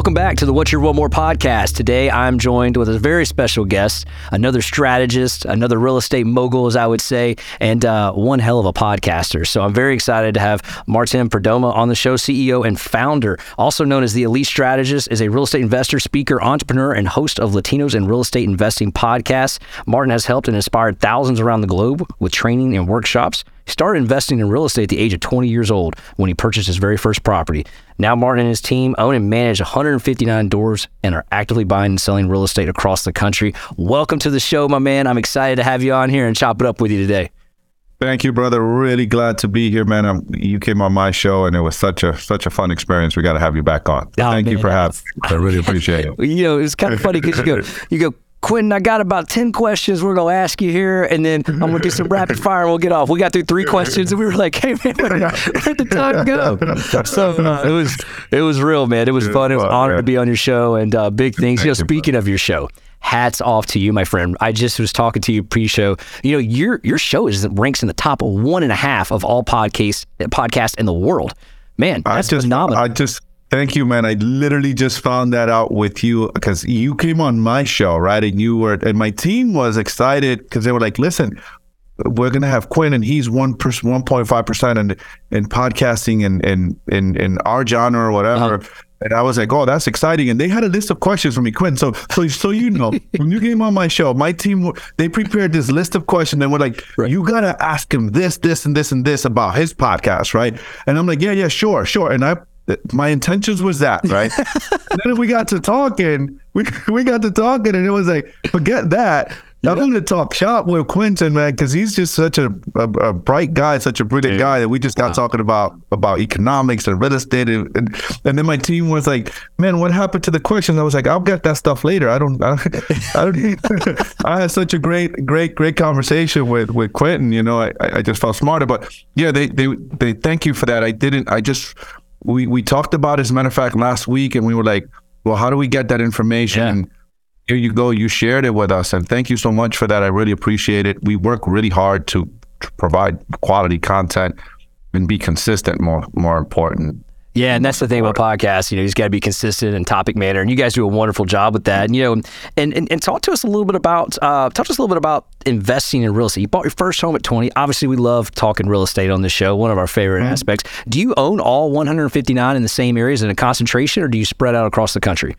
Welcome back to the What's Your One More podcast. Today I'm joined with a very special guest, another strategist, another real estate mogul, as I would say, and uh, one hell of a podcaster. So I'm very excited to have Martin Perdomo on the show, CEO and founder, also known as the Elite Strategist, is a real estate investor, speaker, entrepreneur, and host of Latinos in Real Estate Investing podcasts. Martin has helped and inspired thousands around the globe with training and workshops. He started investing in real estate at the age of 20 years old when he purchased his very first property. Now, Martin and his team own and manage 159 doors and are actively buying and selling real estate across the country. Welcome to the show, my man. I'm excited to have you on here and chop it up with you today. Thank you, brother. Really glad to be here, man. I'm, you came on my show, and it was such a such a fun experience. We got to have you back on. Oh, Thank man, you for having. I really appreciate it. you know, it's kind of funny because you go, you go, Quentin, I got about 10 questions we're going to ask you here, and then I'm going to do some rapid fire and we'll get off. We got through three questions, and we were like, hey, man, where, where'd the time go? So uh, it was it was real, man. It was fun. It was an honor to be on your show, and uh, big things. You know, speaking of your show, hats off to you, my friend. I just was talking to you pre-show. You know, your your show is ranks in the top one and a half of all podcasts podcasts in the world. Man, that's I just, phenomenal. I just Thank you, man. I literally just found that out with you because you came on my show, right? And you were, and my team was excited because they were like, listen, we're gonna have Quinn, and he's one percent, one point five percent in in podcasting and in in in our genre or whatever. Uh-huh. And I was like, "Oh, that's exciting!" And they had a list of questions for me, Quinn. So, so, so you know, when you came on my show, my team they prepared this list of questions, and we're like, right. "You gotta ask him this, this, and this, and this about his podcast, right?" And I'm like, "Yeah, yeah, sure, sure." And I my intentions was that, right? then we got to talking, we we got to talking, and it was like, forget that. I'm going to talk shop with Quentin, man, because he's just such a, a, a, bright guy, such a brilliant Dude. guy that we just got wow. talking about about economics and real estate, and, and, and then my team was like, "Man, what happened to the questions?" I was like, "I'll get that stuff later. I don't, I, I don't." I had such a great, great, great conversation with with Quentin. You know, I, I just felt smarter, but yeah, they they they thank you for that. I didn't. I just we we talked about as a matter of fact last week, and we were like, well, how do we get that information? Yeah. Here you go. You shared it with us, and thank you so much for that. I really appreciate it. We work really hard to, to provide quality content and be consistent. More more important. Yeah, and that's the thing about podcasts. You know, you just got to be consistent and topic matter, and you guys do a wonderful job with that. And, you know, and, and, and talk to us a little bit about uh, talk to us a little bit about investing in real estate. You bought your first home at twenty. Obviously, we love talking real estate on this show. One of our favorite mm-hmm. aspects. Do you own all 159 in the same areas in a concentration, or do you spread out across the country?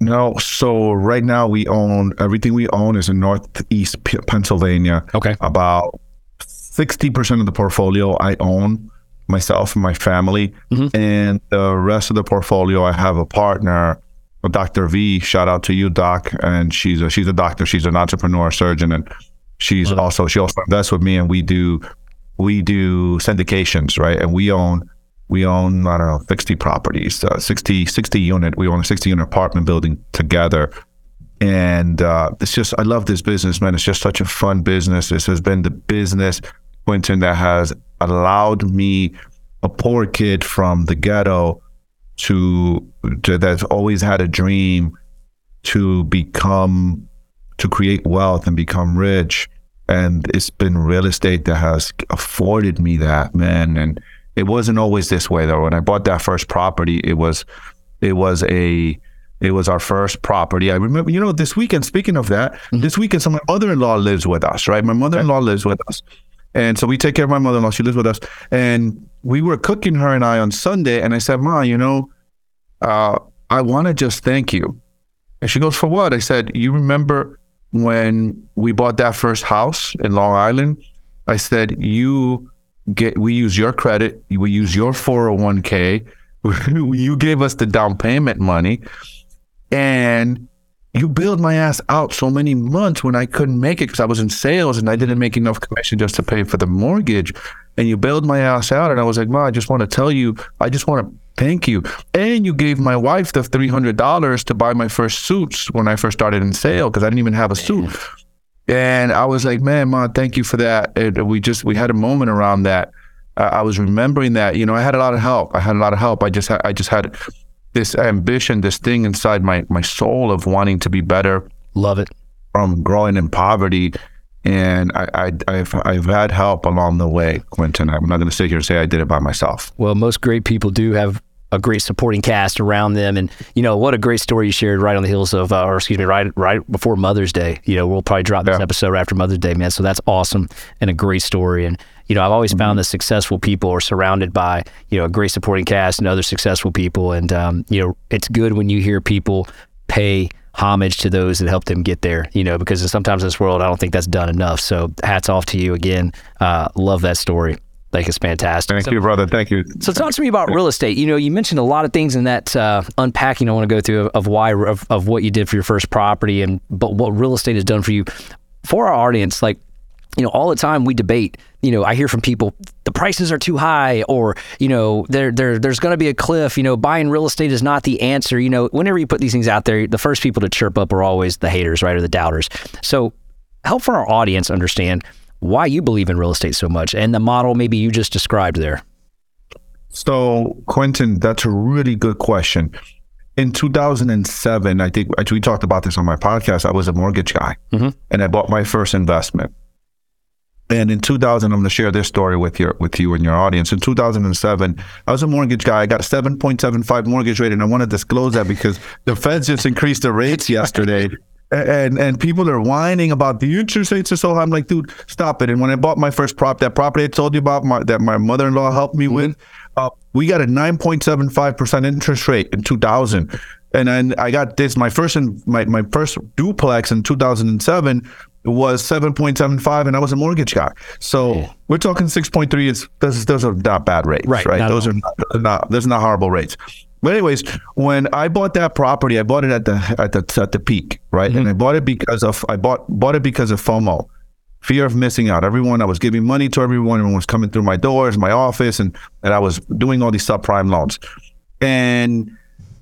No, so right now we own everything we own is in Northeast Pennsylvania. Okay, about sixty percent of the portfolio I own myself and my family. Mm-hmm. And the rest of the portfolio, I have a partner, Dr. V. Shout out to you, Doc. And she's a, she's a doctor. She's an entrepreneur, surgeon, and she's also she also invests with me. And we do we do syndications, right? And we own we own I don't know 60 properties, uh, 60 60 unit. We own a 60 unit apartment building together. And uh, it's just I love this business, man. It's just such a fun business. This has been the business Quentin that has allowed me, a poor kid from the ghetto, to, to that's always had a dream to become to create wealth and become rich. And it's been real estate that has afforded me that, man. And it wasn't always this way though. When I bought that first property, it was it was a it was our first property. I remember, you know, this weekend, speaking of that, mm-hmm. this weekend, so my mother in law lives with us, right? My mother in law lives with us. And so we take care of my mother in law. She lives with us. And we were cooking her and I on Sunday. And I said, Ma, you know, uh, I want to just thank you. And she goes, For what? I said, You remember when we bought that first house in Long Island? I said, You get, we use your credit, we use your 401k, you gave us the down payment money. And you build my ass out so many months when I couldn't make it because I was in sales and I didn't make enough commission just to pay for the mortgage. And you bailed my ass out. And I was like, Ma, I just want to tell you, I just want to thank you. And you gave my wife the $300 to buy my first suits when I first started in sale because I didn't even have a suit. And I was like, man, Ma, thank you for that. And we just, we had a moment around that. I was remembering that, you know, I had a lot of help. I had a lot of help. I just, I just had this ambition, this thing inside my my soul of wanting to be better. Love it. From growing in poverty, and I, I have I've had help along the way, Quentin. I'm not going to sit here and say I did it by myself. Well, most great people do have a great supporting cast around them. And you know what a great story you shared right on the heels of, uh, or excuse me, right right before Mother's Day. You know we'll probably drop this Yeah. episode after Mother's Day, man. So that's awesome and a great story. And you know I've always found that successful people are surrounded by you know a great supporting cast and other successful people. And um, you know it's good when you hear people pay homage to those that helped them get there. You know because sometimes in this world I don't think that's done enough. So hats off to you again. Uh, love that story. Think it's fantastic. Thank So- you, brother. Thank you. so talk to me about real estate. You know, you mentioned a lot of things in that uh, unpacking. I want to go through of, of why of, of what you did for your first property and but what real estate has done for you. For our audience, like you know, all the time we debate. You know, I hear from people the prices are too high, or you know, there there there's going to be a cliff. You know, buying real estate is not the answer. You know, whenever you put these things out there, the first people to chirp up are always the haters, right, or the doubters. So help for our audience understand why you believe in real estate so much and the model maybe you just described there. So, Quentin, that's a really good question. In 2007, I think actually we talked about this on my podcast. I was a mortgage guy, Mhm. and I bought my first investment. And in 2000, I'm going to share this story with your with you and your audience. In 2007, I was a mortgage guy. I got a 7.75 mortgage rate, and I want to disclose that because the Feds just increased the rates yesterday. And and people are whining about the interest rates are so high. I'm like, dude, stop it. And when I bought my first prop, that property I told you about, my, that my mother-in-law helped me with, uh, we got a 9.75 percent interest rate in 2000. And then I got this. My first in, my my first duplex in 2007 was 7.75, and I was a mortgage guy. So we're talking 6.3. Is those those are not bad rates, Right, right? Those all. are not, not those are not horrible rates. But anyways, when I bought that property, I bought it at the at the at the peak, right? And mm-hmm. I bought it because of I bought bought it because of FOMO, fear of missing out. Everyone I was giving money to everyone, everyone was coming through my doors, my office, and and I was doing all these subprime loans. And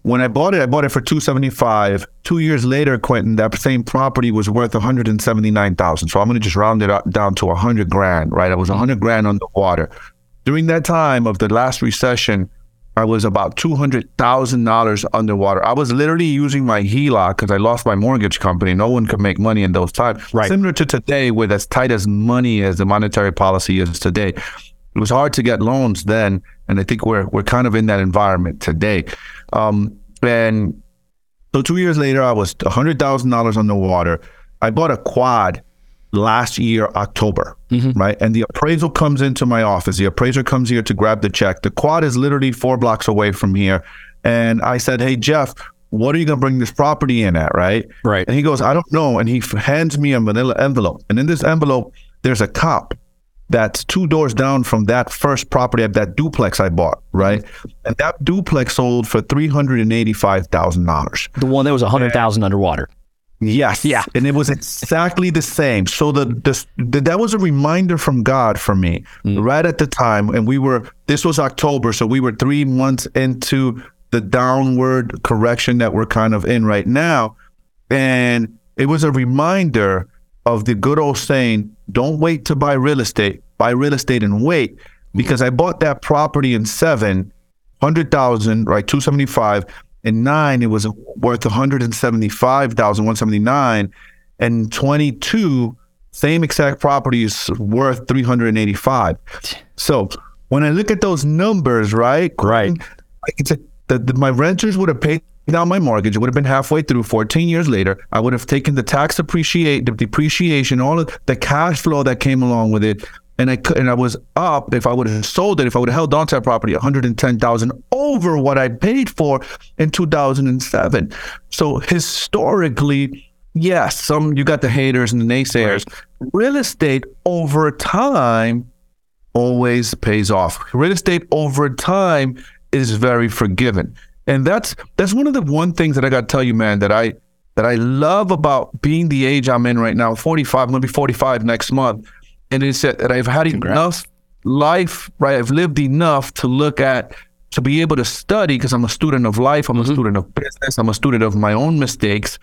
when I bought it, I bought it for two seventy five. Two years later, Quentin, that same property was worth one hundred and seventy nine thousand. So I'm going to just round it up down to a hundred grand, right? I was a hundred grand underwater. During that time of the last recession, I was about two hundred thousand dollars underwater. I was literally using my HELOC because I lost my mortgage company. No one could make money in those times. Right. Similar to today, with as tight as money as the monetary policy is today, it was hard to get loans then, and I think we're we're kind of in that environment today. Um, and so two years later, I was hundred thousand dollars underwater. I bought a quad last year October, mm-hmm. right? And the appraisal comes into my office. The appraiser comes here to grab the check. The quad is literally four blocks away from here. And I said, "Hey Jeff, what are you gonna bring this property in at?" Right? Right. And he goes, "I don't know." And he f- hands me a manila envelope. And in this envelope, there's a comp that's two doors down from that first property of that duplex I bought, right? And that duplex sold for three hundred and eighty-five thousand dollars. The one that was a hundred thousand underwater. Yes. Yeah. And it was exactly the same. So the, the, the that was a reminder from God for me mm. right at the time. And we were this was October, so we were three months into the downward correction that we're kind of in right now. And it was a reminder of the good old saying, don't wait to buy real estate, buy real estate and wait. Because I bought that property in seven, hundred thousand, right, two seventy five. In nine, it was worth one hundred and seventy five thousand, one seventy nine, and twenty two, same exact property is worth three hundred and eighty five. So when I look at those numbers, right, Right. I can say that the, my renters would have paid down my mortgage. It would have been halfway through. 14 years later, I would have taken the tax appreciate, the depreciation, all of the cash flow that came along with it, and I could, and I was up. If I would have sold it, if I would have held on to that property, 110,000 over what I paid for in 2007. So historically, yes, some you got the haters and the naysayers. Real estate over time always pays off. Real estate over time is very forgiving. And that's that's one of the one things that I got to tell you, man, that I that I love about being the age I'm in right now, 45, I'm going to be 45 next month. And it's said that I've had enough life, right? I've lived enough to look at to be able to study because I'm a student of life, I'm a mm-hmm. student of business, I'm a student of my own mistakes,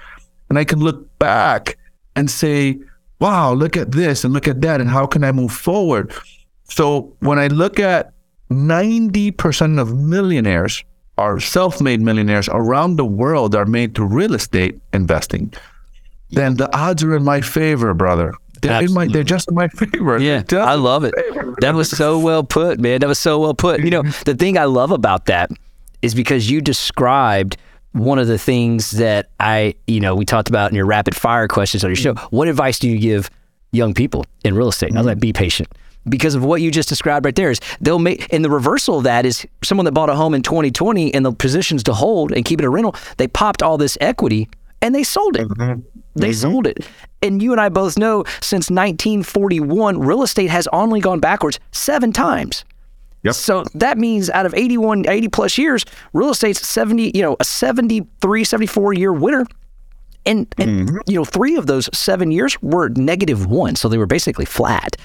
and I can look back and say, "Wow, look at this and look at that and how can I move forward?" So when I look at 90% of millionaires are self-made millionaires around the world are made through real estate investing, then the odds are in my favor, brother. They're, in my, they're just my favorite. Yeah, just I love it. That was so well put, man. That was so well put. You know, the thing I love about that is because you described one of the things that I, you know, we talked about in your rapid fire questions on your show. What advice do you give young people in real estate? And I was like, be patient because of what you just described right there is they'll make and the reversal of that is someone that bought a home in 2020 and the positions to hold and keep it a rental they popped all this equity and they sold it Mm-hmm. They sold it and you and i both know since 1941 real estate has only gone backwards seven times Yep. so that means out of 81 80 plus years real estate's 70 you know a 73 74 year winner and, and Mm-hmm. you know, three of those seven years were negative one, so they were basically flat.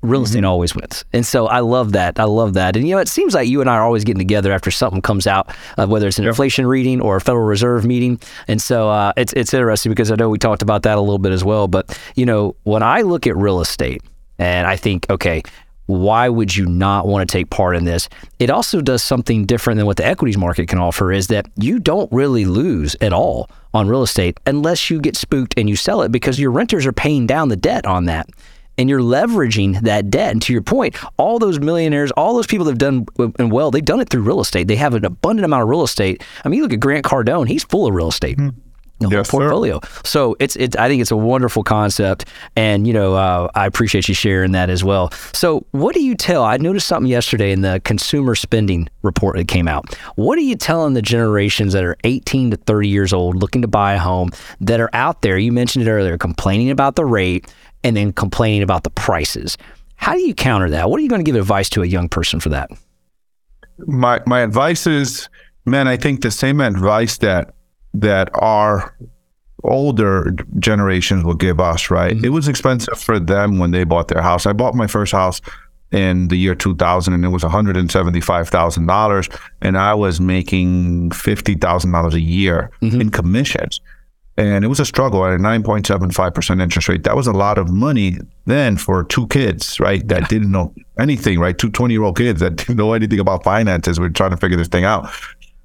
Real estate Mm-hmm. always wins, and so I love that. I love that, and you know, it seems like you and I are always getting together after something comes out, uh, whether it's an inflation reading or a Federal Reserve meeting, and so uh, it's it's interesting because I know we talked about that a little bit as well. But you know, when I look at real estate, and I think, okay, why would you not want to take part in this? It also does something different than what the equities market can offer is that you don't really lose at all on real estate unless you get spooked and you sell it because your renters are paying down the debt on that. And you're leveraging that debt. And to your point, all those millionaires, all those people that have done and well, they've done it through real estate. They have an abundant amount of real estate. I mean, you look at Grant Cardone; he's full of real estate the whole Yes, sir. portfolio. So it's it's I think it's a wonderful concept, and you know uh, I appreciate you sharing that as well. So what do you tell? I noticed something yesterday in the consumer spending report that came out. What are you telling the generations that are 18 to 30 years old looking to buy a home that are out there? You mentioned it earlier, complaining about the rate and then complaining about the prices. How do you counter that? What are you going to give advice to a young person for that? my my advice is, man, I think the same advice that that our older generations will give us, right? Mm-hmm. It was expensive for them when they bought their house. I bought my first house in the year 2000 and it was $175,000 and I was making $50,000 a year mm-hmm. in commissions. And it was a struggle at a 9.75% interest rate. That was a lot of money then for two kids, right? That didn't know anything, right? Two 20 year old kids that didn't know anything about finances. We're trying to figure this thing out.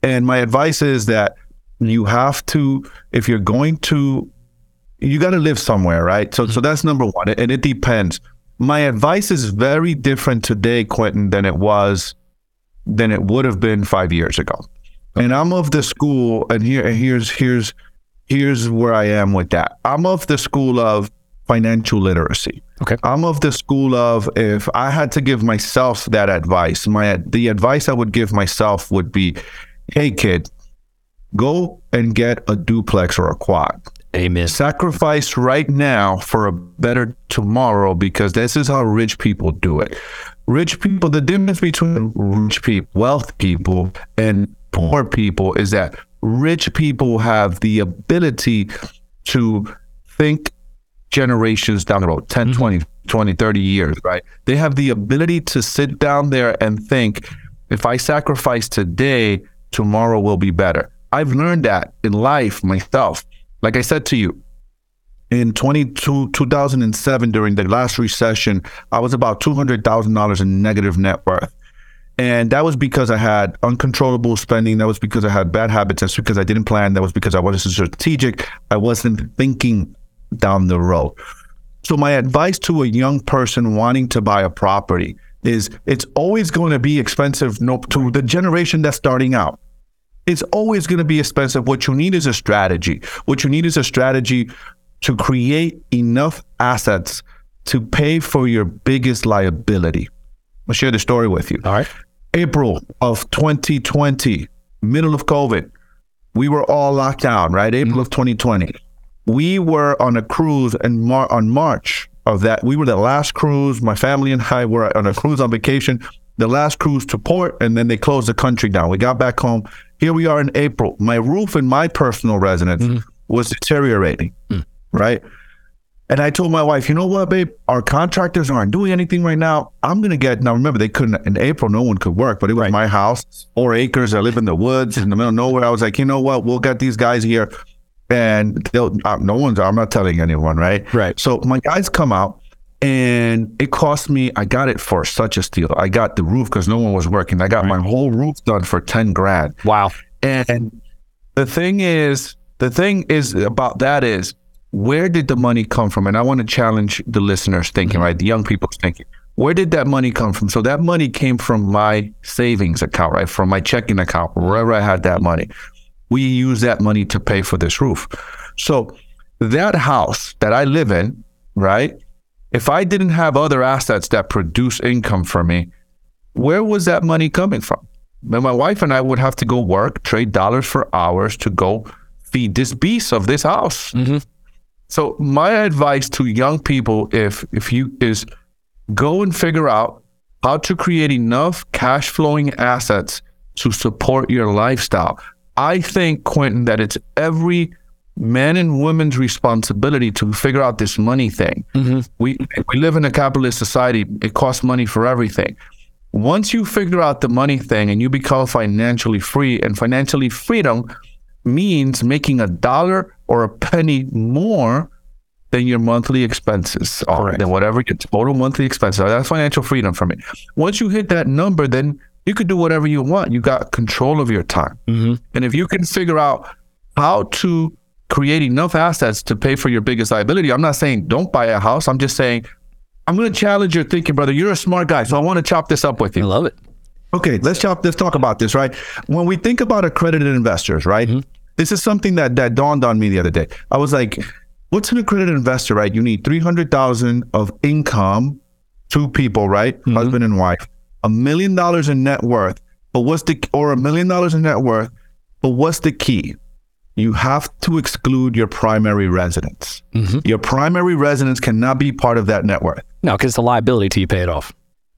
And my advice is that you have to, if you're going to, you got to live somewhere, right? So, so mm-hmm. that's number one. And it depends. My advice is very different today, Quentin, than it was, than it would have been five years ago. And I'm of the school, and here, and here's, here's, here's where I am with that. I'm of the school of financial literacy. Okay. I'm of the school of if I had to give myself that advice, my the advice I would give myself would be, "Hey kid, go and get a duplex or a quad. Amen. Sacrifice right now for a better tomorrow because this is how rich people do it. Rich people, the difference between rich people, wealth people, and poor people is that rich people have the ability to think generations down the road 10 mm-hmm. 20 20 30 years right? They have the ability to sit down there and think if i sacrifice today tomorrow will be better. I've learned that in life myself. Like i said to you in 22, 2007 during the last recession i was about $200000 in negative net worth and that was because I had uncontrollable spending. That was because I had bad habits. That's because I didn't plan. That was because I wasn't strategic. I wasn't thinking down the road. So, my advice to a young person wanting to buy a property is it's always going to be expensive to the generation that's starting out. It's always going to be expensive. What you need is a strategy. What you need is a strategy to create enough assets to pay for your biggest liability. I'll share the story with you. All right. April of 2020, middle of COVID, we were all locked down, right? April of mm-hmm. 2020. We were on a cruise and Mar- on March of that. We were the last cruise. My family and I were on a cruise on vacation, the last cruise to port, and then they closed the country down. We got back home. Here we are in April. My roof in my personal residence mm-hmm. was deteriorating, mm. right? And I told my wife, you know what, babe? Our contractors aren't doing anything right now. I'm gonna get now. Remember, they couldn't in April. No one could work, but it was my house, four acres. I live in the woods in the middle of nowhere. I was like, you know what? We'll get these guys here, and they'll. Uh, no one's. I'm not telling anyone, right? Right. So my guys come out, and it cost me. I got it for such a steal. I got the roof because no one was working. I got my whole roof done for ten grand. Wow. And the thing is, the thing is about that is where did the money come from? And I want to challenge the listeners thinking, right? The young people's thinking. where did that money come from? So that money came from my savings account, right? From my checking account, wherever I had that money. We use that money to pay for this roof. So that house that I live in, right? If I didn't have other assets that produce income for me, where was that money coming from? And my wife and I would have to go work, trade dollars for hours to go feed this beast of this house. Mm-hmm. So my advice to young people, if if you is go and figure out how to create enough cash flowing assets to support your lifestyle. I think, Quentin, that it's every man and woman's responsibility to figure out this money thing. Mm-hmm. We we live in a capitalist society. It costs money for everything. Once you figure out the money thing and you become financially free, and financially freedom means making a dollar or a penny more than your monthly expenses are, Correct. than whatever your total monthly expenses are. That's financial freedom for me. Once you hit that number, then you could do whatever you want. You got control of your time. Mm-hmm. And if you can figure out how to create enough assets to pay for your biggest liability, I'm not saying don't buy a house. I'm just saying I'm going to challenge your thinking, brother. You're a smart guy, so I want to chop this up with you. I love it. Okay, let's chop. Let's talk about this, right? When we think about accredited investors, right? Mm-hmm. This is something that that dawned on me the other day. I was like, what's an accredited investor, right? You need 300,000 of income, two people, right? Mm-hmm. Husband and wife, a million dollars in net worth. But what's the, or a million dollars in net worth. But what's the key? You have to exclude your primary residence. Mm-hmm. Your primary residence cannot be part of that net worth. No, because it's a liability till you pay it off.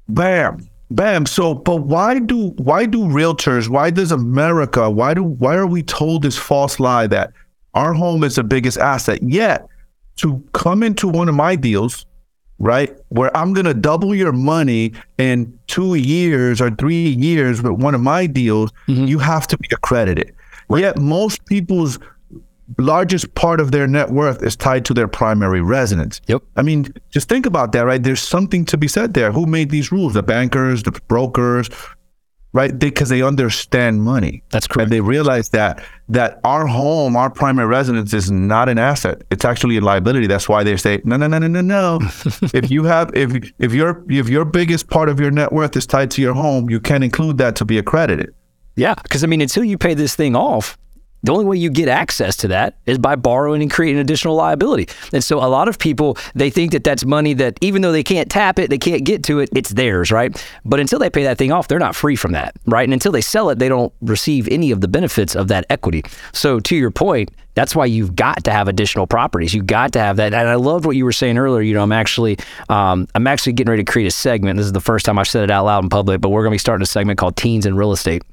Bam. Bam. So, but why do why do realtors? Why does America? Why do why are we told this false lie that our home is the biggest asset. Yet to come into one of my deals, right, where I'm going to double your money in two years or three years with one of my deals, mm-hmm. you have to be accredited. Right. Yet most people's largest part of their net worth is tied to their primary residence. Yep. I mean, just think about that, right? There's something to be said there. Who made these rules? The bankers, the brokers, right? Because they, they, understand money. That's correct. And they realize that that our home, our primary residence, is not an asset. It's actually a liability. That's why they say, no, no, no, no, no, no. if you have, if if your if your biggest part of your net worth is tied to your home, you can't include that to be accredited. Yeah, because I mean, until you pay this thing off, the only way you get access to that is by borrowing and creating additional liability. And so a lot of people, they think that that's money that even though they can't tap it, they can't get to it, it's theirs, right? But until they pay that thing off, they're not free from that, right? And until they sell it, they don't receive any of the benefits of that equity. So to your point, that's why you've got to have additional properties. You've got to have that. And I loved what you were saying earlier. You know, I'm actually, um, I'm actually getting ready to create a segment. This is the first time I've said it out loud in public, but we're going to be starting a segment called Teens in Real Estate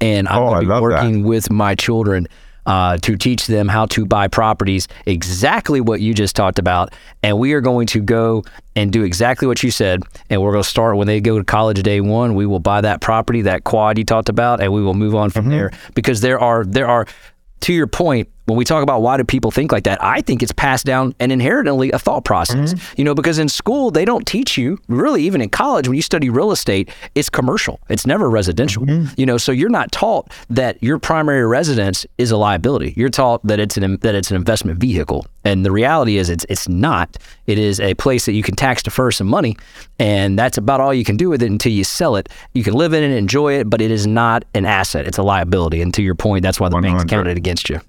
and I'm oh, be working that. with my children uh, to teach them how to buy properties exactly what you just talked about. And we are going to go and do exactly what you said. And we're going to start when they go to college day one. We will buy that property, that quad you talked about, and we will move on from mm-hmm. there because there are there are to your point, when we talk about why do people think like that, I think it's passed down and inherently a thought process. Mm-hmm. You know, because in school they don't teach you, really, even in college when you study real estate, it's commercial. It's never residential. Mm-hmm. You know, so you're not taught that your primary residence is a liability. You're taught that it's an that it's an investment vehicle. And the reality is it's it's not. It is a place that you can tax defer some money and that's about all you can do with it until you sell it. You can live in it, enjoy it, but it is not an asset. It's a liability. And to your point, that's why the 100. bank's counted against you.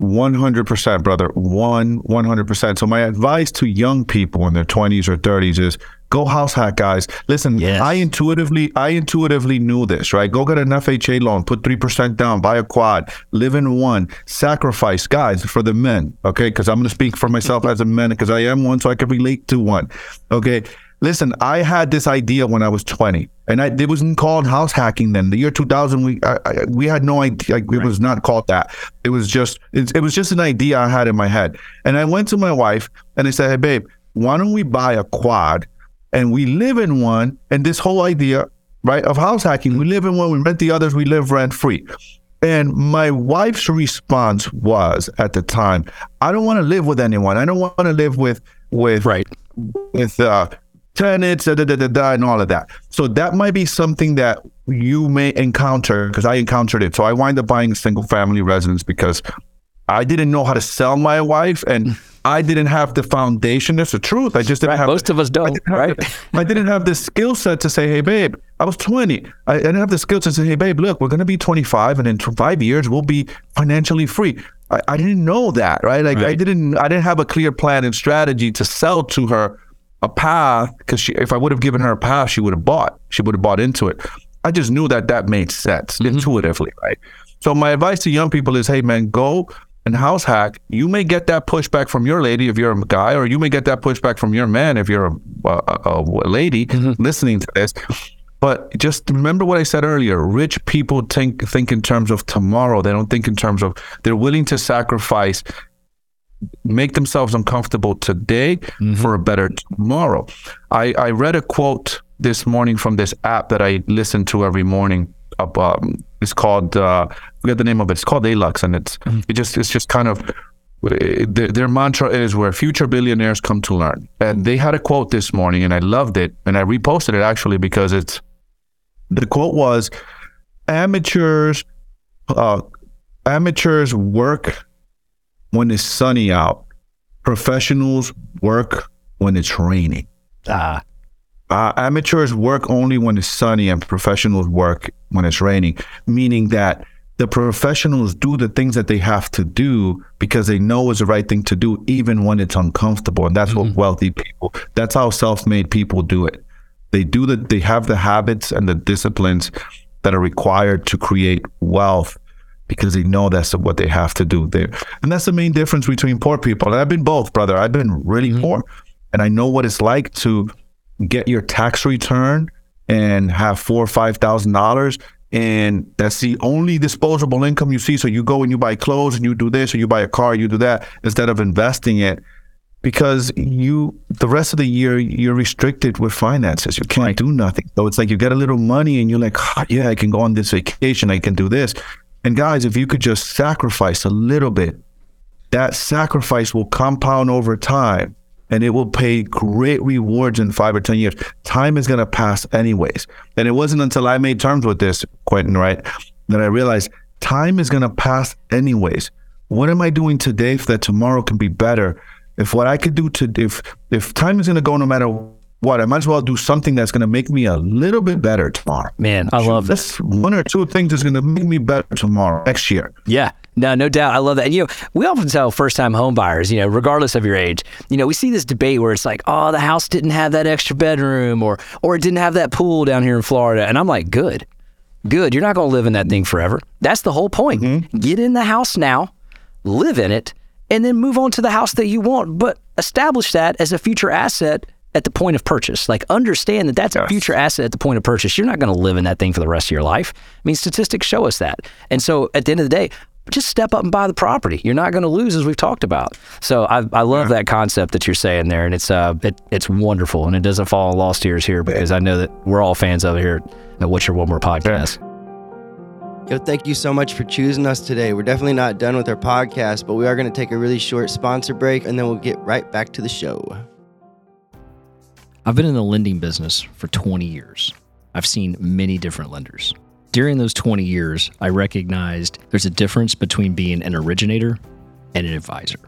100%, brother. One, 100%. So my advice to young people in their 20s or 30s is go house hack, guys. Listen, yes. I intuitively, I intuitively knew this, right? Go get an FHA loan, put 3% down, buy a quad, live in one, sacrifice, guys, for the men, okay? Because I'm going to speak for myself as a man because I am one, so I can relate to one, okay? Listen, I had this idea when I was 20, and I, it wasn't called house hacking then. The year 2000, we I, I, we had no idea. Like, it was not called that. It was just it, it was just an idea I had in my head. And I went to my wife and I said, "Hey, babe, why don't we buy a quad and we live in one? And this whole idea, right, of house hacking, we live in one, we rent the others, we live rent free." And my wife's response was at the time, "I don't want to live with anyone. I don't want to live with with right with uh, tenants, da, da, da, da, da, and all of that. So that might be something that you may encounter because I encountered it. So I wind up buying a single family residence because I didn't know how to sell my wife. And I didn't have the foundation. That's the truth. I just didn't Right, have. most of us don't, I right? the- I didn't have the skill set to say, "Hey, babe." I was 20. I, I didn't have the skill set to say, "Hey, babe, look, we're gonna be 25, and in five years we'll be financially free." I, I didn't know that, right? Like I didn't. I didn't have a clear plan and strategy to sell to her a path because if I would have given her a path, she would have bought. She would have bought into it. I just knew that that made sense Mm-hmm. intuitively, right? So my advice to young people is, hey man, go and house hack. You may get that pushback from your lady if you're a guy, or you may get that pushback from your man if you're a, a, a, lady Mm-hmm. listening to this. But just remember what I said earlier. Rich people think think in terms of tomorrow. They don't think in terms of they're willing to sacrifice make themselves uncomfortable today for a better tomorrow. I, I read a quote this morning from this app that I listen to every morning. Up, um, it's called uh, I forget the name of it. It's called Alux, and it's it just it's just kind of their, their mantra is where future billionaires come to learn. And they had a quote this morning, and I loved it, and I reposted it actually because it's the quote was amateurs uh, amateurs work when it's sunny out. Professionals work when it's raining. Ah, Uh, amateurs work only when it's sunny, and professionals work when it's raining. Meaning that the professionals do the things that they have to do because they know it's the right thing to do, even when it's uncomfortable. And that's what wealthy people. That's how self-made people do it. They do the. They have the habits and the disciplines that are required to create wealth because they know that's what they have to do there. And that's the main difference between poor people. And I've been both, brother. I've been really poor and I know what it's like to get your tax return and have four or five thousand dollars and that's the only disposable income you see. So you go and you buy clothes and you do this or you buy a car, you do that instead of investing it because you the rest of the year you're restricted with finances. You can't do nothing. So it's like you get a little money and you're like, "Ah, yeah, I can go on this vacation, I can do this. And guys, if you could just sacrifice a little bit, that sacrifice will compound over time and it will pay great rewards in five or 10 years. Time is going to pass anyways. And it wasn't until I made terms with this, Quentin, right, that I realized time is going to pass anyways. What am I doing today so that tomorrow can be better? If what I could do to, if, if time is going to go no matter what, I might as well do something that's going to make me a little bit better tomorrow. man, I love that. That's one or two things that's going to make me better tomorrow, next year. Yeah. No, no doubt. I love that. And, you know, we often tell first time home buyers, you know, regardless of your age, you know, we see this debate where it's like, oh, the house didn't have that extra bedroom or or it didn't have that pool down here in Florida. And I'm like, good. Good. You're not going to live in that thing forever. That's the whole point. Mm-hmm. Get in the house now, live in it, and then move on to the house that you want, but establish that as a future asset at the point of purchase. Like understand that that's a future asset at the point of purchase. You're not going to live in that thing for the rest of your life. I mean, statistics show us that. And so at the end of the day, just step up and buy the property. You're not going to lose, as we've talked about. So I, I love that concept that you're saying there, and it's uh, it, it's wonderful, and it doesn't fall on lost ears here because I know that we're all fans of it here at What's Your One More podcast. Yo, thank you so much for choosing us today. We're definitely not done with our podcast, but we are going to take a really short sponsor break and then we'll get right back to the show. I've been in the lending business for 20 years. I've seen many different lenders. During those 20 years, I recognized there's a difference between being an originator and an advisor.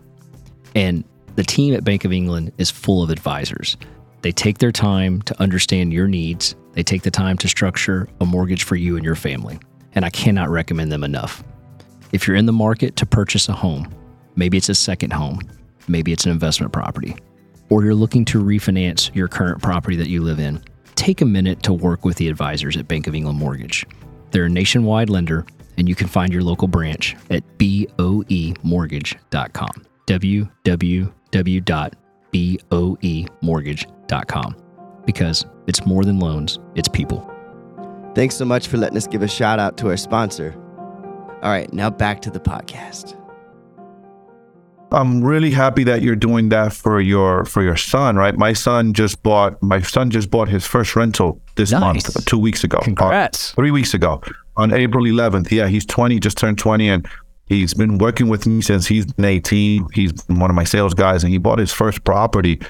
And the team at Bank of England is full of advisors. They take their time to understand your needs, they take the time to structure a mortgage for you and your family. And I cannot recommend them enough. If you're in the market to purchase a home, maybe it's a second home, maybe it's an investment property, or you're looking to refinance your current property that you live in, take a minute to work with the advisors at Bank of England Mortgage. They're a nationwide lender, and you can find your local branch at boemortgage.com. www.boemortgage.com. Because it's more than loans, it's people. Thanks so much for letting us give a shout out to our sponsor. All right, now back to the podcast. I'm really happy that you're doing that for your for your son, right? My son just bought my son just bought his first rental this Nice. month, two weeks ago. Congrats. Uh, three weeks ago on April 11th. Yeah, he's 20, just turned 20, and he's been working with me since he's been 18. He's one of my sales guys, and he bought his first property.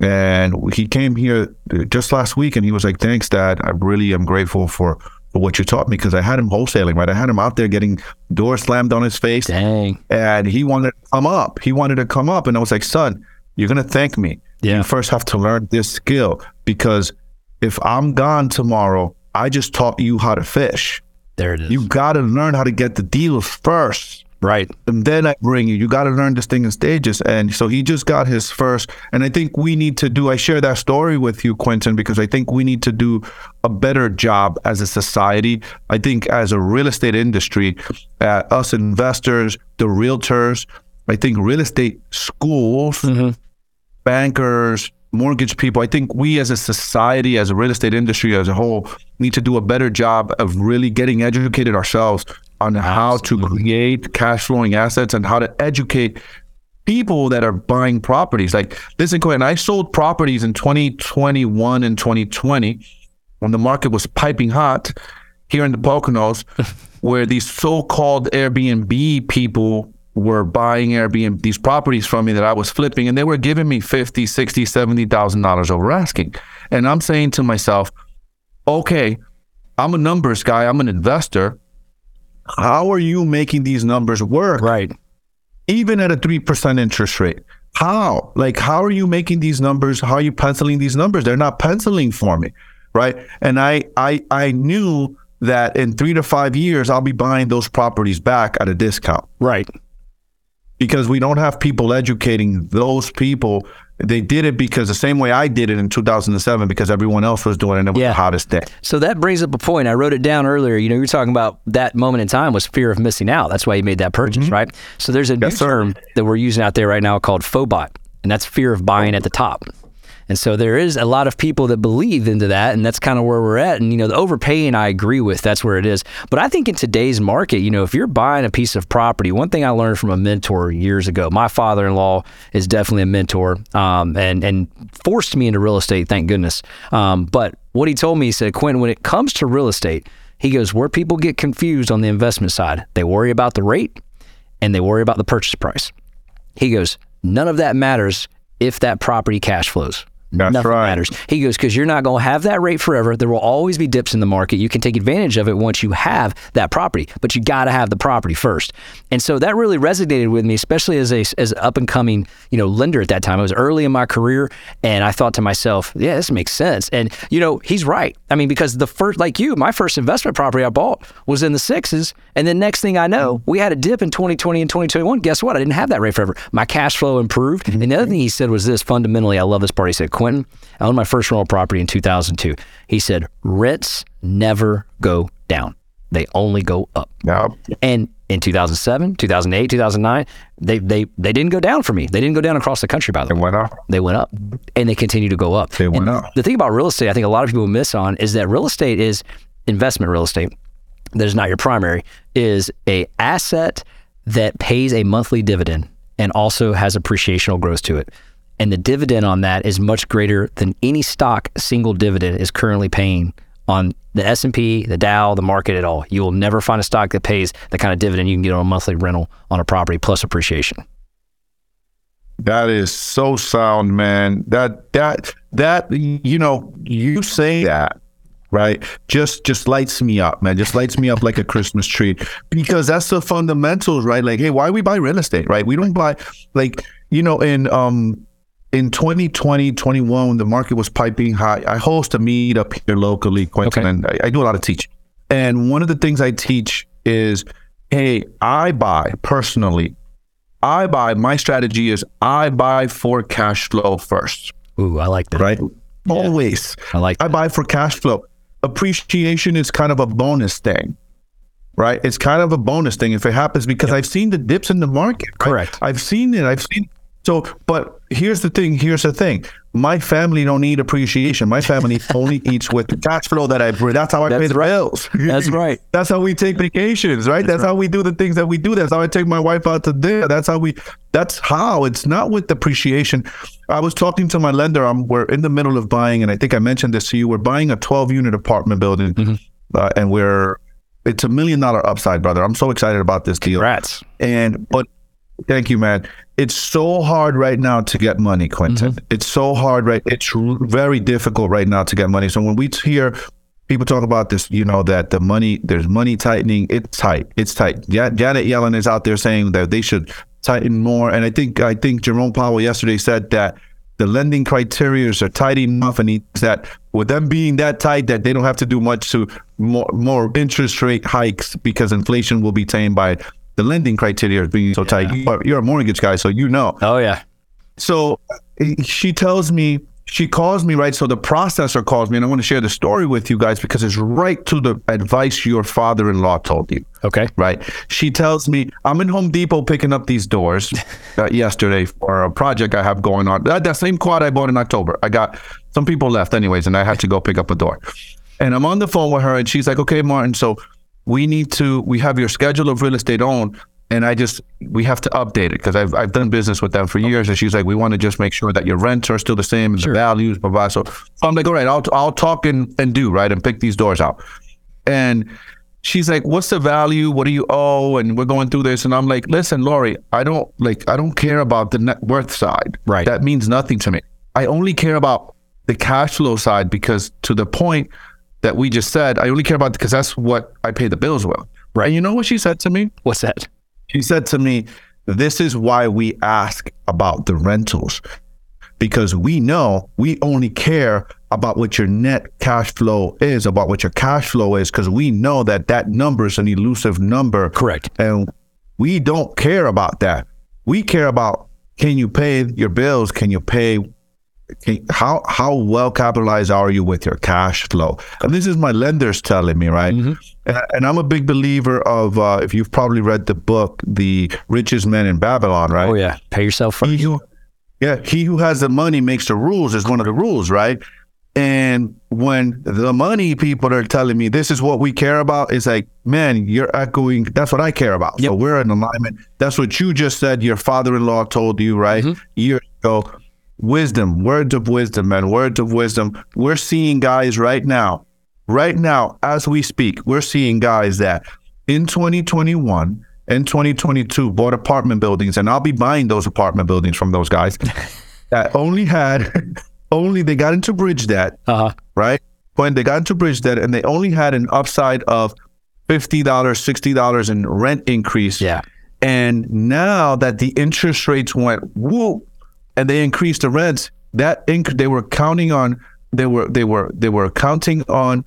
And he came here just last week, and he was like, "Thanks, Dad. I really am grateful for." For what you taught me because I had him wholesaling, right? I had him out there getting doors slammed on his face. Dang. And he wanted to come up. He wanted to come up. And I was like, son, you're going to thank me. Yeah. You first have to learn this skill because if I'm gone tomorrow, I just taught you how to fish. There it is. You got to learn how to get the deals first. Right. And then I bring you. You got to learn this thing in stages. And so he just got his first. And I think we need to do, I share that story with you, Quentin, because I think we need to do a better job as a society. I think as a real estate industry, uh, us investors, the realtors, I think real estate schools, bankers, mortgage people, I think we as a society, as a real estate industry as a whole, need to do a better job of really getting educated ourselves on how to create cash flowing assets and how to educate people that are buying properties. Like, listen, Quentin, I sold properties in 2021 and 2020 when the market was piping hot here in the Poconos, where these so-called Airbnb people were buying Airbnb these properties from me that I was flipping, and they were giving me 50, 60, 70,000 dollars over asking. And I'm saying to myself, okay, I'm a numbers guy, I'm an investor. How are you making these numbers work? Right. even at a 3% interest rate. How? Like, how are you making these numbers? How are you penciling these numbers? They're not penciling for me. Right. And I, I, I knew that in three to five years, I'll be buying those properties back at a discount Right. Because we don't have people educating those people. They did it because the same way I did it in 2007 because everyone else was doing it and it was Yeah. the hottest thing. So that brings up a point. I wrote it down earlier. You know, you were talking about that moment in time was fear of missing out. That's why you made that purchase, mm-hmm. right? So there's a new sir. term that we're using out there right now called FOBOT, and that's fear of buying at the top. And so there is a lot of people that believe into that, and that's kind of where we're at. And you know, the overpaying, I agree with. That's where it is. But I think in today's market, you know, if you're buying a piece of property, one thing I learned from a mentor years ago, my father-in-law is definitely a mentor, um, and and forced me into real estate. Thank goodness. Um, but what he told me, he said, Quentin, when it comes to real estate, he goes, where people get confused on the investment side, they worry about the rate and they worry about the purchase price. He goes, none of that matters if that property cash flows. That's Nothing right. matters. He goes, because you're not going to have that rate forever. There will always be dips in the market. You can take advantage of it once you have that property, but you got to have the property first. And so that really resonated with me, especially as a as up and coming you know lender at that time. I was early in my career, and I thought to myself, yeah, this makes sense. And you know, he's right. I mean, because the first, like you, my first investment property I bought was in the sixes, and then next thing I know, we had a dip in 2020 and 2021. Guess what? I didn't have that rate forever. My cash flow improved. Mm-hmm. And the other thing he said was this fundamentally, I love this part. He said, Quentin, I owned my first rental property in 2002. He said, rents never go down, they only go up. Yeah. And in 2007, 2008, 2009, they, they, they didn't go down for me. They didn't go down across the country, by the way. went up. They went up and they continue to go up. They went And up. The thing about real estate, I think a lot of people miss on is that real estate is investment real estate that is not your primary, is a asset that pays a monthly dividend and also has appreciational growth to it. And the dividend on that is much greater than any stock single dividend is currently paying on the S&P, the Dow, the market at all. You will never find a stock that pays the kind of dividend you can get on a monthly rental on a property plus appreciation. That is so sound, man. That that that you know, you say that, right? Just just lights me up, man. Just lights me up like a Christmas tree. Because that's the fundamentals, right? Like, hey, why we buy real estate, right? We don't buy like, you know, in um in 2020, 21, when the market was piping high, I host a meet up here locally, Quentin, Okay. and I, I do a lot of teaching. And one of the things I teach is, hey, I buy personally I buy, my strategy is I buy for cash flow first, Ooh, I like that. right? Always. I like I buy for cash flow. Appreciation is kind of a bonus thing, right? It's kind of a bonus thing if it happens because I've seen the dips in the market. right? Correct. I've seen it. I've seen. So, but here's the thing. Here's the thing. My family don't need appreciation. My family only eats with the cash flow that I bring. That's how I pay That's the right. bills. That's right. That's how we take vacations, right? That's, how we do the things that we do. That's how I take my wife out to dinner. That's how we. That's how. It's not with appreciation. I was talking to my lender. I'm, we're in the middle of buying, and I think I mentioned this to you. We're buying a 12 unit apartment building, uh, and we're. It's a million dollar upside, brother. I'm so excited about this deal. Rats. And but thank you, man. It's so hard right now to get money, Quentin. Mm-hmm. It's so hard, right? It's r- very difficult right now to get money. So when we hear people talk about this, you know, that the money, there's money tightening. It's tight. It's tight. Ja- Janet Yellen is out there saying that they should tighten more. And I think, I think Jerome Powell yesterday said that the lending criteria are tight enough and he that with them being that tight that they don't have to do much to more, more interest rate hikes because inflation will be tamed by the lending criteria is being so tight. You- You're a mortgage guy, so you know. Oh yeah. So eh, she tells me, she calls me, right? So the processor calls me, and I want to share the story with you guys because it's right to the advice your father in law told you, Okay. right? She tells me, I'm in Home Depot picking up these doors uh, yesterday for a project I have going on. That, that same quad I bought in October. I got some people left, anyways, and I had to go pick up a door. And I'm on the phone with her, and she's like, okay, Martin, so we need to, we have your schedule of real estate owned. And I just, we have to update it because I've, I've done business with them for years. And she's like, we want to just make sure that your rents are still the same and the values, blah, blah. So, so I'm like, all right, I'll, I'll talk and, and do, right? And pick these doors out. And she's like, what's the value? What do you owe? And we're going through this. And I'm like, listen, Lori, I don't like, I don't care about the net worth side. Right. That means nothing to me. I only care about the cash flow side because to the point that we just said, I only care about because that's what I pay the bills with. Right. And you know what she said to me? What's that? She said to me, This is why we ask about the rentals. Because we know we only care about what your net cash flow is, about what your cash flow is, because we know that that number is an elusive number. Correct. And we don't care about that. We care about can you pay your bills? Can you pay? Can, how how well capitalized are you with your cash flow? And this is my lenders telling me, right? And, and I'm a big believer of uh, if you've probably read the book, The Richest Men in Babylon, right? Oh yeah. Pay yourself first. He who, yeah, he who has the money makes the rules is one of the rules, right? And when the money people are telling me this is what we care about, it's like, man, you're echoing. That's what I care about. So we're in alignment. That's what you just said. Your father-in-law told you, right? Years ago. Wisdom, words of wisdom, man, words of wisdom. We're seeing guys right now, right now, as we speak, we're seeing guys that in 2021 and 2022 bought apartment buildings, and I'll be buying those apartment buildings from those guys that only had, only they got into bridge debt, Uh huh. right? When they got into bridge debt and they only had an upside of $50, $60 in rent increase. Yeah. And now that the interest rates went whoop and they increased the rents, that inc- they were counting on they were they were they were counting on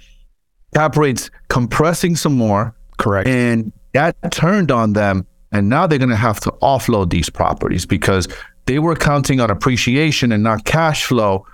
cap rates compressing some more Correct. and that turned on them and now they're going to have to offload these properties because they were counting on appreciation and not cash flow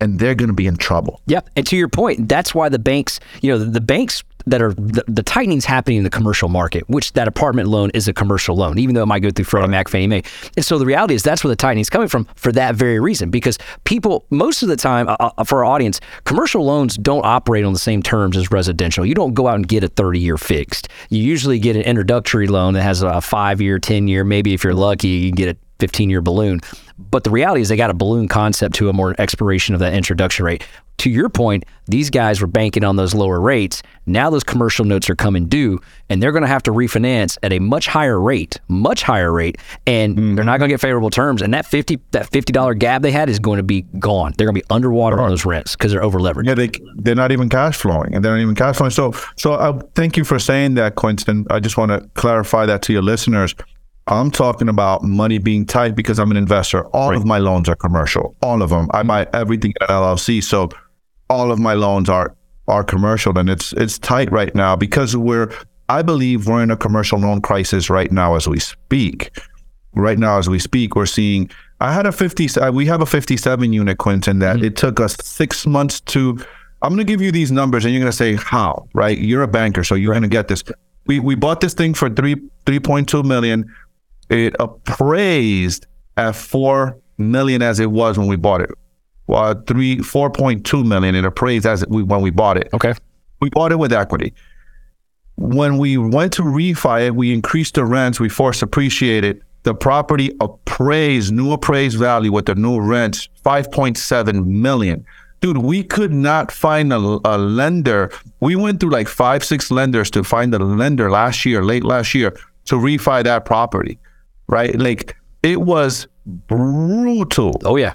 and they're going to be in trouble. Yeah, and to your point, that's why the banks, you know, the, the banks that are the, the tightening's happening in the commercial market, which that apartment loan is a commercial loan, even though it might go through Freddie Mac, Fannie Mae. And so the reality is that's where the tightening's coming from for that very reason, because people most of the time uh, uh, for our audience, commercial loans don't operate on the same terms as residential. You don't go out and get a 30 year fixed. You usually get an introductory loan that has a five year, 10 year, maybe if you're lucky, you can get a 15 year balloon. But the reality is they got a balloon concept to a more expiration of that introduction rate. To your point, these guys were banking on those lower rates. Now those commercial notes are coming due and they're going to have to refinance at a much higher rate, much higher rate, and they're not going to get favorable terms and that 50 that $50 gap they had is going to be gone. They're going to be underwater on those rents cuz they're over leveraged. Yeah, they they're not even cash flowing, and they're not even cash flowing. So, so uh, thank you for saying that, Quentin. I just want to clarify that to your listeners. I'm talking about money being tight because I'm an investor. All of my loans are commercial. All of them. I buy everything at LLC, so all of my loans are are commercial, and it's it's tight right now because we're. I believe we're in a commercial loan crisis right now as we speak. Right now, as we speak, we're seeing. I had a 50. uh, We have a 57 unit, Quentin. That it took us six months to. I'm going to give you these numbers, and you're going to say how. Right? You're a banker, so you're going to get this. We we bought this thing for three 3.2 million. It appraised at four million as it was when we bought it. Well, three 4.2 million. It appraised as we, when we bought it. Okay. We bought it with equity. When we went to refi it, we increased the rents, we forced appreciated. The property appraised, new appraised value with the new rents, 5.7 million. Dude, we could not find a, a lender. We went through like five, six lenders to find a lender last year, late last year, to refi that property, right? Like it was brutal Oh yeah.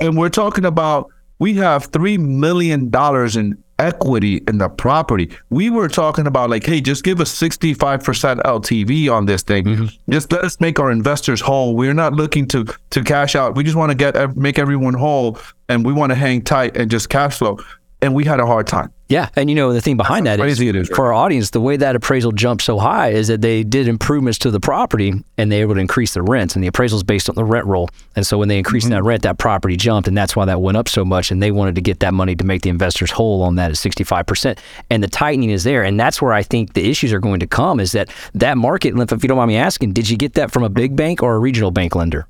and we're talking about we have three million dollars in equity in the property. We were talking about like, hey, just give us 65% LTV on this thing. Mm-hmm. Just let us make our investors whole. We're not looking to to cash out. We just want to get make everyone whole, and we want to hang tight and just cash flow. And we had a hard time. Yeah, and you know the thing behind that is is, for our audience, the way that appraisal jumped so high is that they did improvements to the property and they were able to increase the rents, and the appraisal is based on the rent roll. And so when they increased Mm-hmm. that rent, that property jumped, and that's why that went up so much. And they wanted to get that money to make the investors whole on that at sixty five percent. And the tightening is there, and that's where I think the issues are going to come. Is that that market? If you don't mind me asking, did you get that from a big bank or a regional bank lender?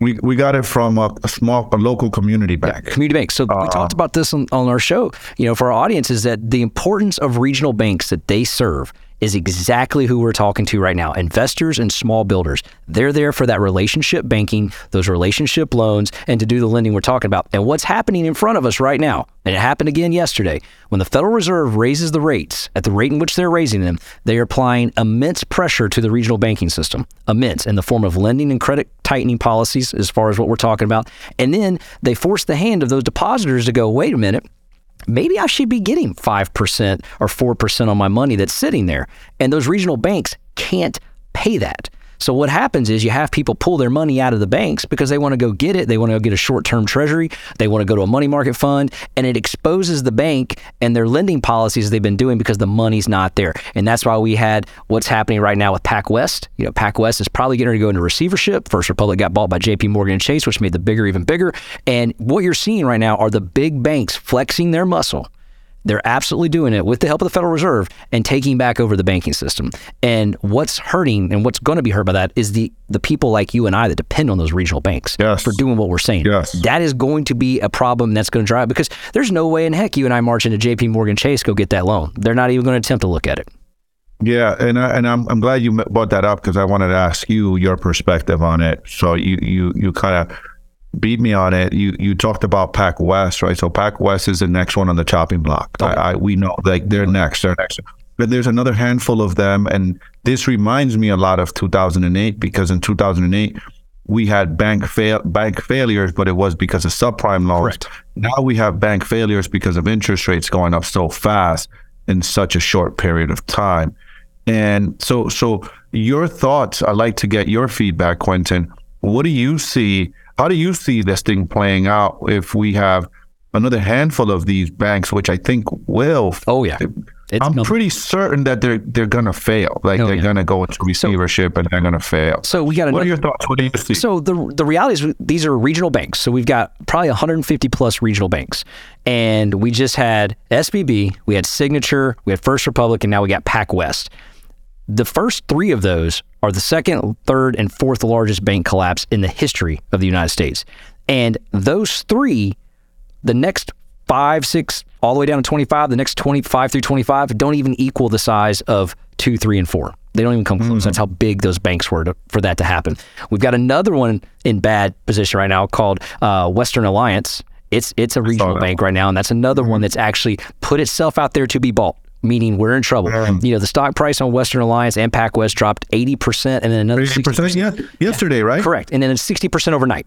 We we got it from a, a small, a local community bank. community bank. So we uh, talked about this on, on our show. You know, for our audience, is that the importance of regional banks that they serve is exactly who we're talking to right now investors and small builders. They're there for that relationship banking, those relationship loans, and to do the lending we're talking about. And what's happening in front of us right now, and it happened again yesterday, when the Federal Reserve raises the rates at the rate in which they're raising them, they are applying immense pressure to the regional banking system, immense in the form of lending and credit tightening policies, as far as what we're talking about. And then they force the hand of those depositors to go, wait a minute maybe I should be getting 5% or 4% on my money that's sitting there. And those regional banks can't pay that. So what happens is you have people pull their money out of the banks because they want to go get it. They want to go get a short-term treasury. They want to go to a money market fund, and it exposes the bank and their lending policies they've been doing because the money's not there. And that's why we had what's happening right now with PacWest. You know, PacWest is probably getting to go into receivership. First Republic got bought by J.P. Morgan Chase, which made the bigger even bigger. And what you're seeing right now are the big banks flexing their muscle. They're absolutely doing it with the help of the Federal Reserve and taking back over the banking system. And what's hurting and what's going to be hurt by that is the the people like you and I that depend on those regional banks Yes. for doing what we're saying. Yes. That is going to be a problem that's going to drive because there's no way in heck you and I march into JP Morgan Chase go get that loan. They're not even going to attempt to look at it. Yeah, and I, and I'm I'm glad you brought that up because I wanted to ask you your perspective on it. So you you you kind of beat me on it. You you talked about Pac West, right? So Pac West is the next one on the chopping block. I, I we know like they're next, they're next. But there's another handful of them, and this reminds me a lot of 2008 because in 2008 we had bank fail bank failures, but it was because of subprime loans. Correct. Now we have bank failures because of interest rates going up so fast in such a short period of time. And so, so your thoughts. I'd like to get your feedback, Quentin. What do you see? How do you see this thing playing out if we have another handful of these banks, which I think will? Oh yeah. It's I'm pretty certain that they're they're gonna fail. Like Oh, they're yeah. gonna go into receivership and they're gonna fail. so we got what are your thoughts? What do you see? So the the reality is these are regional banks. So we've got probably 150 plus regional banks, and we just had SVB, we had Signature, we had First Republic, and now we got PacWest. The first three of those are the second, third, and fourth largest bank collapse in the history of the United States. And those three, the next five, six, all the way down to 25, the next 25 through 25 don't even equal the size of two, three, and four. They don't even come close. That's how big those banks were to, for that to happen. We've got another one in bad position right now called uh, Western Alliance. It's it's a regional bank right now, and that's another one that's actually put itself out there to be bought. Meaning we're in trouble. You know, the stock price on Western Alliance and PacWest dropped 80% and then another 60%. yeah, yesterday, right? Correct. And then it's 60% overnight.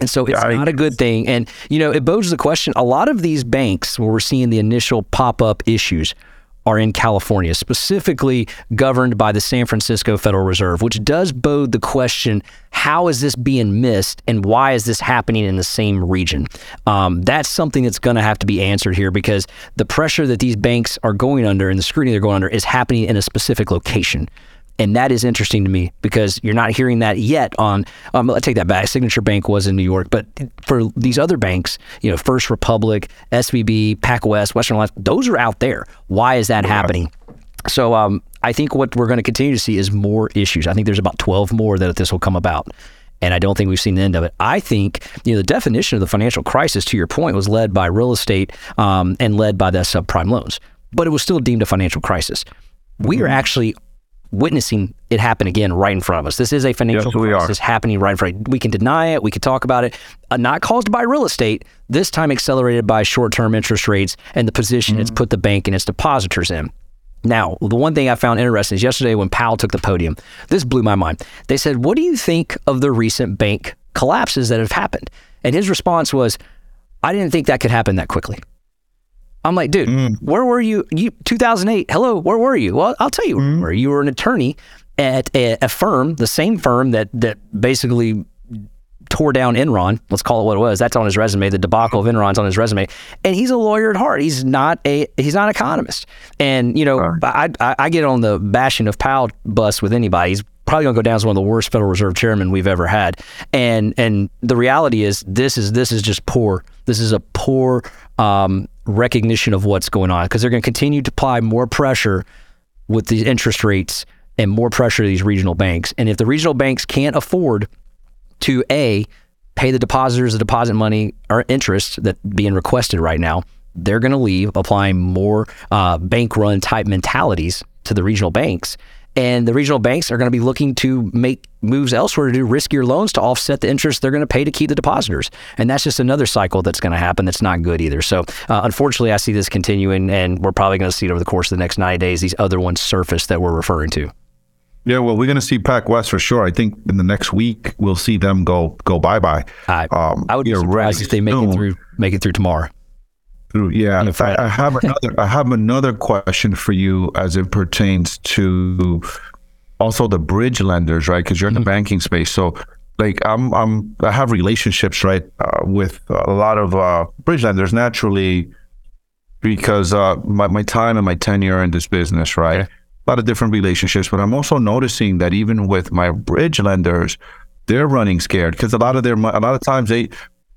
And so it's not a good thing. And, you know, it bodes the question a lot of these banks where we're seeing the initial pop up issues are in California, specifically governed by the San Francisco Federal Reserve, which does bode the question how is this being missed and why is this happening in the same region? Um, that's something that's going to have to be answered here because the pressure that these banks are going under and the scrutiny they're going under is happening in a specific location. And that is interesting to me because you're not hearing that yet on, um, I take that back. Signature Bank was in New York, but for these other banks, you know, First Republic, SVB, PacWest, Western Alliance, those are out there. Why is that happening? So um, I think what we're going to continue to see is more issues. I think there's about 12 more that this will come about. And I don't think we've seen the end of it. I think you know the definition of the financial crisis, to your point, was led by real estate um, and led by the subprime loans, but it was still deemed a financial crisis. We are actually witnessing it happen again right in front of us. This is a financial Yes, crisis happening right in front. We can deny it. We can talk about it. Uh, not caused by real estate. This time accelerated by short-term interest rates and the position Mm-hmm. it's put the bank and its depositors in. Now, the one thing I found interesting is yesterday when Powell took the podium, this blew my mind. They said, What do you think of the recent bank collapses that have happened? And his response was, I didn't think that could happen that quickly. I'm like, dude, Mm. where were you? You 2008. Hello, where were you? Well, I'll tell you Mm. where you were an attorney at a, a firm, the same firm that that basically tore down Enron. Let's call it what it was. That's on his resume. The debacle of Enron's on his resume, and he's a lawyer at heart. He's not a he's not an economist. And you know, I, I I get on the bashing of Powell bus with anybody. He's probably going to go down as one of the worst Federal Reserve chairmen we've ever had. And and the reality is this is this is just poor. This is a poor um, recognition of what's going on because they're going to continue to apply more pressure with these interest rates and more pressure to these regional banks. And if the regional banks can't afford to a pay the depositors the deposit money or interest that being requested right now, they're going to leave, applying more uh, bank run type mentalities to the regional banks. And the regional banks are going to be looking to make moves elsewhere to do riskier loans to offset the interest they're going to pay to keep the depositors. And that's just another cycle that's going to happen that's not good either. So, uh, unfortunately, I see this continuing, and we're probably going to see it over the course of the next 90 days, these other ones surface that we're referring to. Yeah, well, we're going to see Pac West for sure. I think in the next week we'll see them go go bye bye. I, I would be surprised if they make it through make it through tomorrow. Through, yeah. I, I have another. I have another question for you as it pertains to also the bridge lenders, right? Because you're in the banking space, so like I'm, I'm, I have relationships, right, uh, with a lot of uh, bridge lenders naturally because uh, my my time and my tenure in this business, right. A lot of different relationships, but I'm also noticing that even with my bridge lenders, they're running scared because a lot of their a lot of times they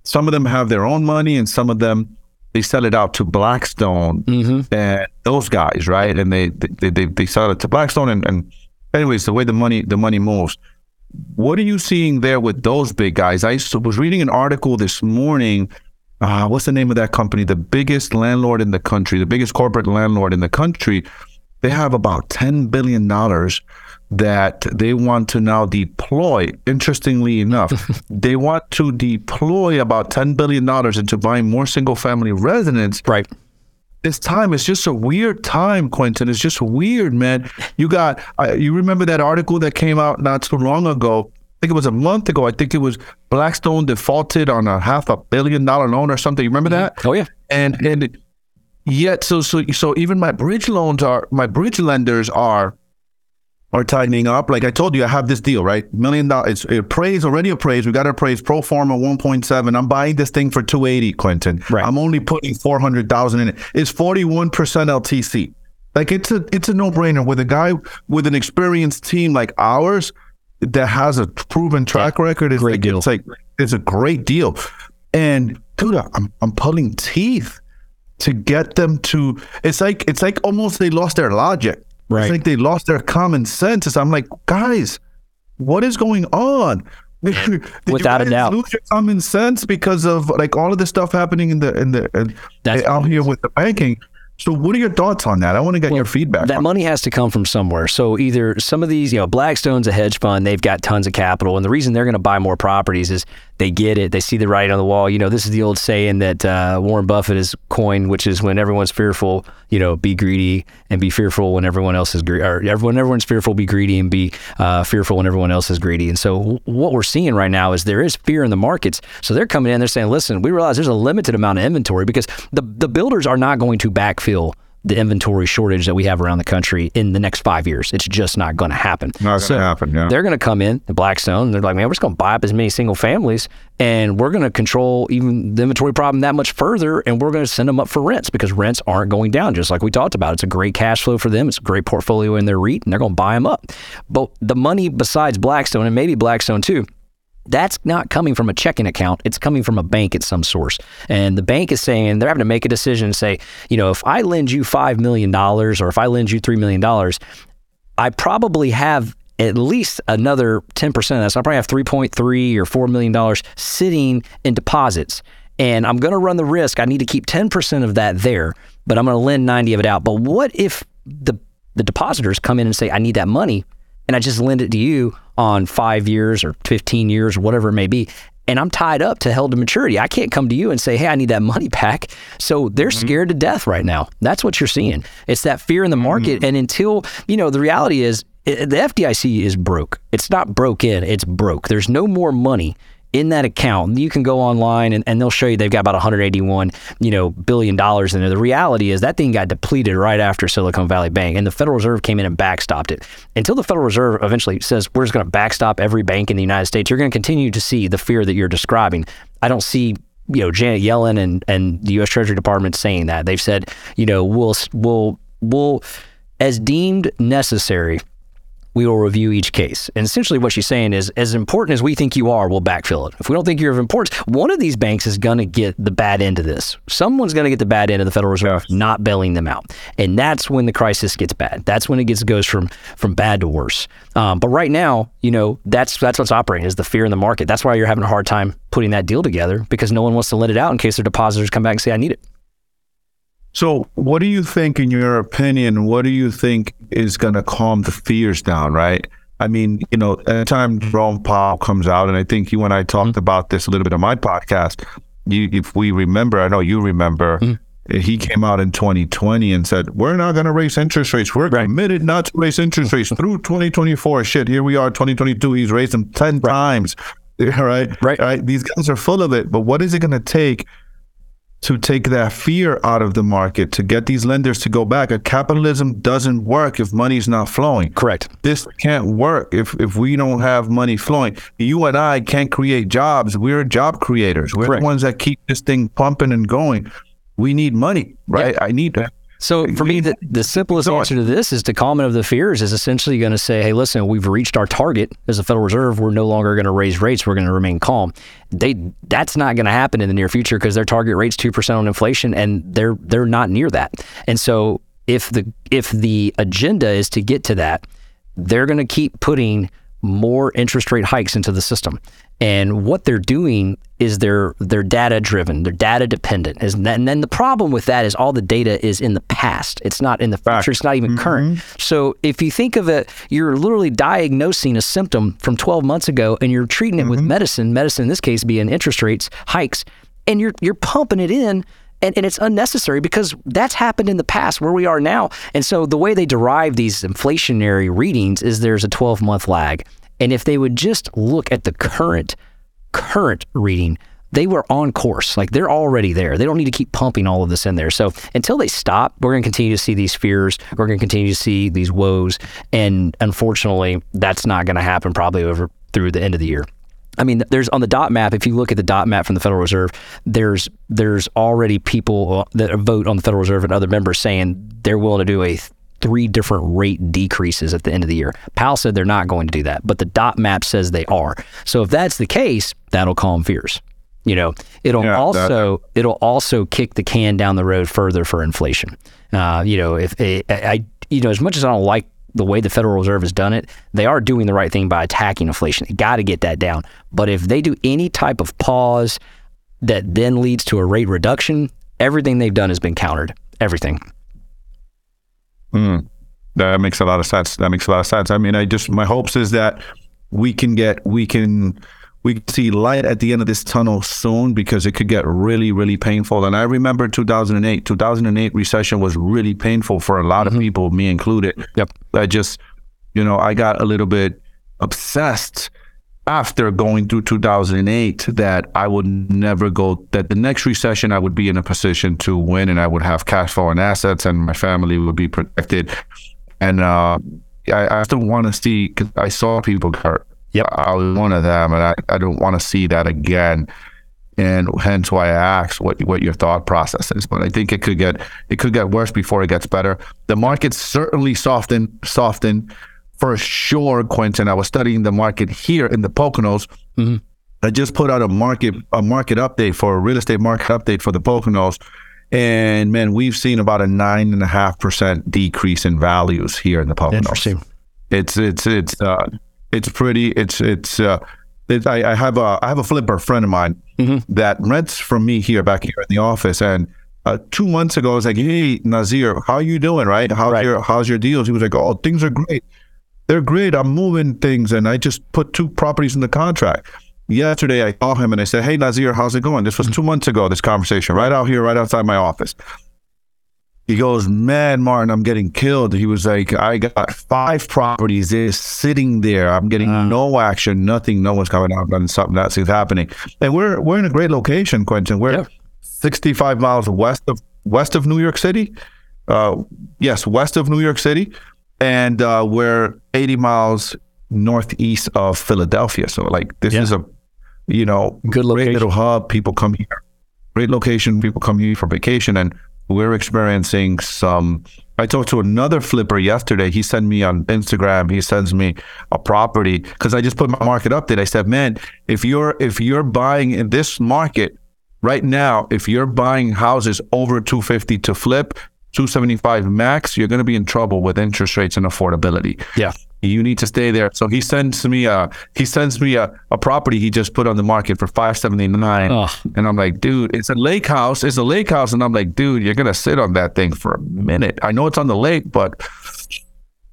some of them have their own money and some of them they sell it out to Blackstone and those guys, right? And they they, they, they sell it to Blackstone and, and anyways, the way the money the money moves. What are you seeing there with those big guys? I was reading an article this morning. Uh, what's the name of that company? The biggest landlord in the country, the biggest corporate landlord in the country. They have about ten billion dollars that they want to now deploy. Interestingly enough, they want to deploy about ten billion dollars into buying more single-family residents. Right. this time it's just a weird time quentin. It's just weird man. You got uh, you remember that article that came out not too long ago? I think it was a month ago. I think it was blackstone defaulted on a half a billion dollar loan or something. You remember that? Oh yeah. and and yet so so so even my bridge loans are my bridge lenders are are tightening up. Like I told you, I have this deal, right? Million dollars. It's appraised, already appraised. We got appraised pro forma 1.7. I'm buying this thing for 280, Quentin. Right. I'm only putting 400,000 in it. It's 41% LTC. Like it's a it's a no brainer with a guy with an experienced team like ours that has a proven track record. It's Great like, deal. It's like it's a great deal. And dude, I'm I'm pulling teeth to get them to. It's like it's like almost they lost their logic. Right. It's like they lost their common sense. It's- I'm like, guys, what is going on? Without a doubt. lose your common sense because of like all of this stuff happening in the in the in, That's- out here with the banking. So, what are your thoughts on that? I want to get your feedback. That on money has to come from somewhere. So either some of these, you know, Blackstone's a hedge fund, they've got tons of capital, and the reason they're going to buy more properties is they get it, they see the writing on the wall. You know, this is the old saying that uh, Warren Buffett has coined, which is when everyone's fearful, you know, be greedy and be fearful when everyone else is greedy, or everyone everyone's fearful, be greedy and be uh, fearful when everyone else is greedy. And so what we're seeing right now is there is fear in the markets. So they're coming in, they're saying, listen, we realize there's a limited amount of inventory because the the builders are not going to backfill the inventory shortage that we have around the country in the next five years. It's just not going to happen. Not gonna happen, yeah. They're going to come in, the Blackstone, and they're like, man, we're just going to buy up as many single families and we're going to control even the inventory problem that much further and we're going to send them up for rents because rents aren't going down, just like we talked about. It's a great cash flow for them. It's a great portfolio in their REIT and they're going to buy them up. But the money besides Blackstone and maybe Blackstone too, that's not coming from a checking account. It's coming from a bank at some source. And the bank is saying they're having to make a decision and say, you know, if I lend you $5 million or if I lend you $3 million, I probably have at least another 10% of that. So I probably have 3.3 or $4 million sitting in deposits. And I'm going to run the risk. I need to keep 10% of that there, but I'm going to lend 90 of it out. But what if the, the depositors come in and say, I need that money and I just lend it to you on five years or 15 years or whatever it may be. And I'm tied up to held to maturity. I can't come to you and say, hey, I need that money back. So they're mm-hmm. scared to death right now. That's what you're seeing. It's that fear in the mm-hmm. market. And until, you know, the reality is the FDIC is broke. It's not broke in, it's broke. There's no more money in that account, you can go online and, and they'll show you they've got about 181, you know, billion dollars in there. The reality is that thing got depleted right after Silicon Valley Bank, and the Federal Reserve came in and backstopped it. Until the Federal Reserve eventually says we're just going to backstop every bank in the United States, you're going to continue to see the fear that you're describing. I don't see you know Janet Yellen and and the U.S. Treasury Department saying that. They've said you know we'll we'll we'll as deemed necessary we will review each case. And essentially, what she's saying is, as important as we think you are, we'll backfill it. If we don't think you're of importance, one of these banks is going to get the bad end of this. Someone's going to get the bad end of the Federal Reserve not bailing them out, and that's when the crisis gets bad. That's when it gets goes from from bad to worse. Um, but right now, you know, that's that's what's operating is the fear in the market. That's why you're having a hard time putting that deal together because no one wants to let it out in case their depositors come back and say, "I need it." So, what do you think, in your opinion, what do you think is going to calm the fears down, right? I mean, you know, anytime Jerome Powell comes out, and I think you and I talked mm-hmm. about this a little bit on my podcast. You, if we remember, I know you remember, mm-hmm. he came out in 2020 and said, We're not going to raise interest rates. We're right. committed not to raise interest rates through 2024. Shit, here we are, 2022. He's raised them 10 right. times. Right? Right. Right. These guys are full of it. But what is it going to take to take that fear out of the market, to get these lenders to go back. capitalism doesn't work if money's not flowing. Correct. This can't work if, if we don't have money flowing. You and I can't create jobs. We're job creators. We're Correct. the ones that keep this thing pumping and going. We need money, right? I need that. So for me, the, the simplest answer to this is to calm of the fears is essentially going to say, hey, listen, we've reached our target as a Federal Reserve. We're no longer going to raise rates. We're going to remain calm. They that's not going to happen in the near future because their target rate's two percent on inflation, and they're they're not near that. And so if the if the agenda is to get to that, they're going to keep putting more interest rate hikes into the system. And what they're doing is they're they're data driven, they're data dependent. And then the problem with that is all the data is in the past. It's not in the future. It's not even mm-hmm. current. So if you think of it, you're literally diagnosing a symptom from 12 months ago, and you're treating it mm-hmm. with medicine. Medicine in this case being interest rates hikes, and you're you're pumping it in and, and it's unnecessary because that's happened in the past where we are now. And so the way they derive these inflationary readings is there's a 12 month lag. And if they would just look at the current current reading, they were on course. Like they're already there. They don't need to keep pumping all of this in there. So until they stop, we're going to continue to see these fears. We're going to continue to see these woes. And unfortunately, that's not going to happen probably over through the end of the year. I mean, there's on the dot map. If you look at the dot map from the Federal Reserve, there's there's already people that vote on the Federal Reserve and other members saying they're willing to do a three different rate decreases at the end of the year. Powell said they're not going to do that, but the dot map says they are. So if that's the case, that'll calm fears. You know, it'll yeah, also that. it'll also kick the can down the road further for inflation. Uh, you know, if a, I you know as much as I don't like the way the Federal Reserve has done it, they are doing the right thing by attacking inflation. They got to get that down. But if they do any type of pause that then leads to a rate reduction, everything they've done has been countered. Everything. Mm, that makes a lot of sense. That makes a lot of sense. I mean, I just my hopes is that we can get we can we see light at the end of this tunnel soon because it could get really, really painful. And I remember 2008. 2008 recession was really painful for a lot mm-hmm. of people, me included. Yep. I just, you know, I got a little bit obsessed after going through 2008 that I would never go, that the next recession I would be in a position to win and I would have cash flow and assets and my family would be protected. And uh, I, I still want to see, because I saw people get Yep. I was one of them, and I, I don't want to see that again. And hence why I asked what what your thought process is. But I think it could get it could get worse before it gets better. The market certainly softened softened for sure, Quentin. I was studying the market here in the Poconos. Mm-hmm. I just put out a market a market update for a real estate market update for the Poconos. And man, we've seen about a nine and a half percent decrease in values here in the Poconos. Interesting. It's it's it's uh, it's pretty. It's it's. Uh, it, I, I, have a I have a flipper friend of mine mm-hmm. that rents from me here back here in the office, and uh, two months ago I was like, "Hey Nazir, how are you doing? Right? How's right. your how's your deals?" He was like, "Oh, things are great. They're great. I'm moving things, and I just put two properties in the contract." Yesterday, I called him and I said, "Hey Nazir, how's it going?" This was mm-hmm. two months ago. This conversation right out here, right outside my office. he goes, man, Martin, I'm getting killed. He was like, I got five properties sitting there. I'm getting Uh. no action, nothing. No one's coming out, and something that's happening. And we're we're in a great location, Quentin. We're Yeah. 65 miles west of west of New York City. Uh, yes, west of New York City, and uh, we're 80 miles northeast of Philadelphia. So, like, this Yeah. is a you know Good great location. little hub. People come here. Great location. People come here for vacation, and we're experiencing some. I talked to another flipper yesterday. He sent me on Instagram. He sends me a property because I just put my market update. I said, "Man, if you're if you're buying in this market right now, if you're buying houses over 250 to flip, 275 max, you're going to be in trouble with interest rates and affordability. Yeah. You need to stay there. So he sends me a he sends me a, a property he just put on the market for 579. Oh. And I'm like, dude, it's a lake house. It's a lake house. And I'm like, dude, you're gonna sit on that thing for a minute. I know it's on the lake, but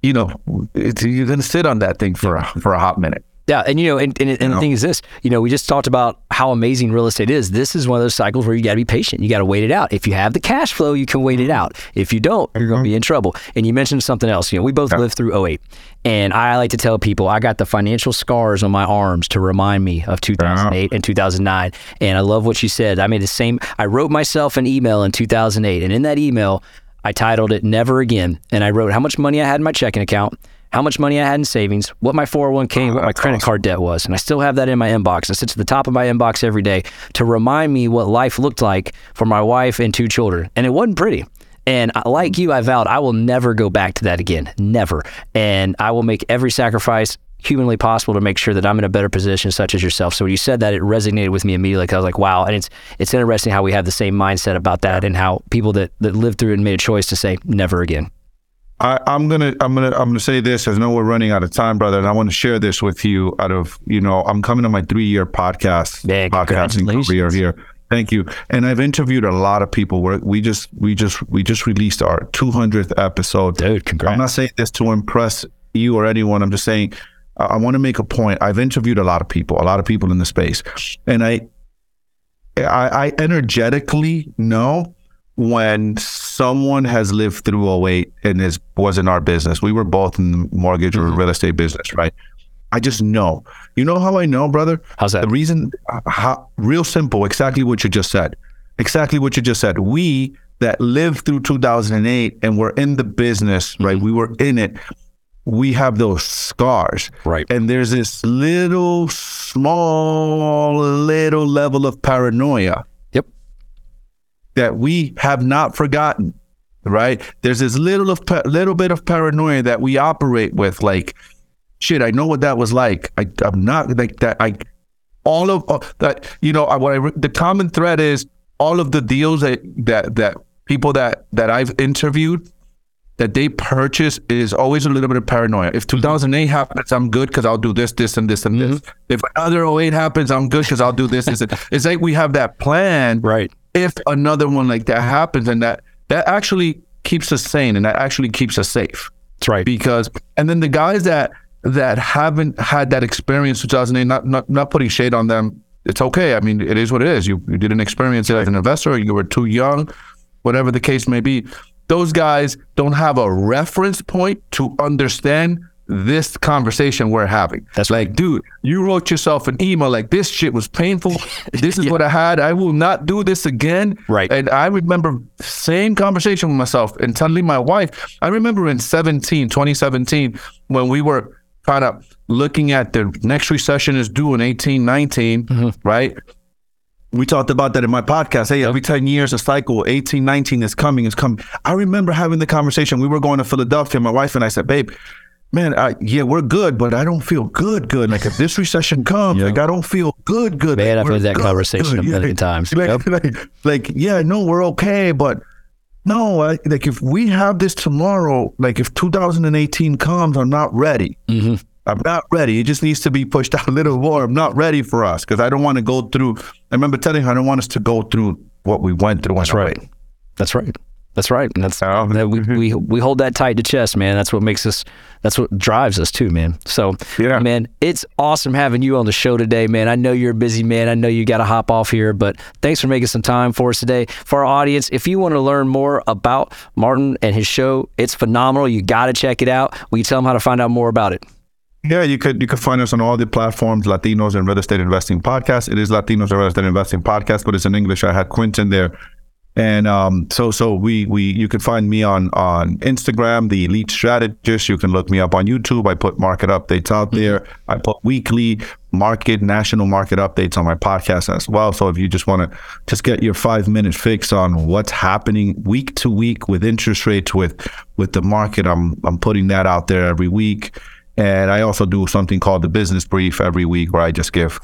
you know, it's, you're gonna sit on that thing for a for a hot minute. Yeah, and you know, and, and, and the know? thing is this, you know, we just talked about how amazing real estate is. This is one of those cycles where you got to be patient. You got to wait it out. If you have the cash flow, you can wait it out. If you don't, you're going to be mm-hmm. in trouble. And you mentioned something else. You know, we both lived through 08. And I like to tell people I got the financial scars on my arms to remind me of 2008 and 2009. And I love what you said. I made the same, I wrote myself an email in 2008. And in that email, I titled it Never Again. And I wrote how much money I had in my checking account, how much money I had in savings, what my 401k, and what oh, my credit card debt was. And I still have that in my inbox. It sits at the top of my inbox every day to remind me what life looked like for my wife and two children. And it wasn't pretty. And like you, I vowed I will never go back to that again. Never. And I will make every sacrifice humanly possible to make sure that I'm in a better position, such as yourself. So when you said that, it resonated with me immediately. 'cause I was like, wow. And it's it's interesting how we have the same mindset about that, and how people that that lived through it and made a choice to say never again. I, I'm gonna I'm gonna I'm gonna say this. I know we're running out of time, brother, and I want to share this with you. Out of you know, I'm coming to my three year podcast Yeah, podcasting career here. Thank you. And I've interviewed a lot of people. Where we just we just we just released our 200th episode. Dude, congrats. I'm not saying this to impress you or anyone. I'm just saying I I want to make a point. I've interviewed a lot of people, a lot of people in the space, and I I, I energetically know when someone has lived through 08 and is was in our business. We were both in the mortgage or mm-hmm. real estate business, right? I just know. You know how I know, brother? How's that? The reason, how, real simple, exactly what you just said. Exactly what you just said. We that lived through 2008 and were in the business, right? Mm-hmm. We were in it. We have those scars. Right. And there's this little, small, little level of paranoia. That we have not forgotten, right? There's this little of little bit of paranoia that we operate with, like, shit, I know what that was like. I, I'm not like that. I all of uh, that, you know, I, what I the common thread is all of the deals that that that people that that I've interviewed that they purchase is always a little bit of paranoia. If 2008 happens, I'm good because I'll do this, this, and this, and this. If another 08 happens, I'm good because I'll do this, this. and- It's like we have that plan Right. If another one like that happens and that that actually keeps us sane and that actually keeps us safe. That's right. because and then the guys that that haven't had that experience 2008 not not, not putting shade on them it's okay. I mean it is what it is. You, you didn't experience it as an investor. You were too young whatever the case may be. Those guys don't have a reference point to understand this conversation we're having. That's like, dude, you wrote yourself an email like this shit was painful. This is what I had. I will not do this again. Right. And I remember same conversation with myself and telling my wife. I remember in 17, 2017, when we were kind of looking at the next recession is due in 18, 19, mm-hmm. right? We talked about that in my podcast. Hey, every 10 years, a cycle, 18, 19 is coming, is coming. I remember having the conversation. We were going to Philadelphia. My wife and I said, babe, man, I, yeah, we're good, but I don't feel good, good. Like if this recession comes, like I don't feel good, good. Man, Like, I've had that good, conversation a good. million times. Like, Yep. like, like, yeah, no, we're okay, but no, I, like if we have this tomorrow, like if 2018 comes, I'm not ready. Mm-hmm. I'm not ready. It just needs to be pushed out a little more. I'm not ready for us because I don't want to go through. I remember telling her I don't want us to go through what we went through. That's right. That's right. That's right. And that's Oh. that we, mm-hmm. we we hold that tight to chest, man. That's what makes us. That's what drives us too, man. So, Yeah. man, it's awesome having you on the show today, man. I know you're a busy man. I know you got to hop off here, but thanks for making some time for us today. For our audience, if you want to learn more about Martin and his show, it's phenomenal. You got to check it out. Will you tell them how to find out more about it? Yeah, you could you could find us on all the platforms. Latinos and Real Estate Investing Podcast. It is Latinos and Real Estate Investing Podcast, but it's in English. I had Quentin there, and um, so so we we you can find me on on Instagram, the Elite Strategist. You can look me up on YouTube. I put market updates out there. I put weekly market national market updates on my podcast as well. So if you just want to just get your five minute fix on what's happening week to week with interest rates with with the market, I'm I'm putting that out there every week. And I also do something called the business brief every week where I just give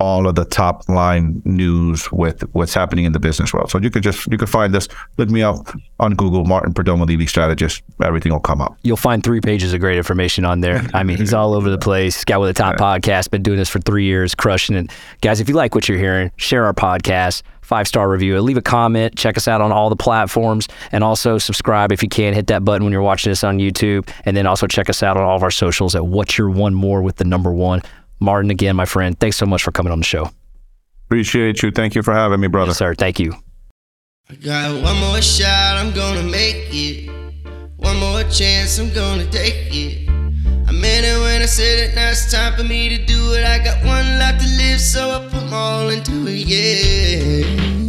all of the top line news with what's happening in the business world. So you could just you could find this, look me up on Google, Martin Perdomo Elite strategist. Everything will come up. You'll find three pages of great information on there. I mean, he's all over the place. Guy with a top podcast, been doing this for three years, crushing it. Guys, if you like what you're hearing, share our podcast, five star review, leave a comment, check us out on all the platforms, and also subscribe if you can. Hit that button when you're watching this on YouTube, and then also check us out on all of our socials at What's Your One More with the number one. Martin, again, my friend, thanks so much for coming on the show. Appreciate you. Thank you for having me, brother. Yes, sir. Thank you. I got one more shot, I'm gonna make it. One more chance, I'm gonna take it. I meant it when I said it, now it's time for me to do it. I got one life to live, so I put my all into it, yeah.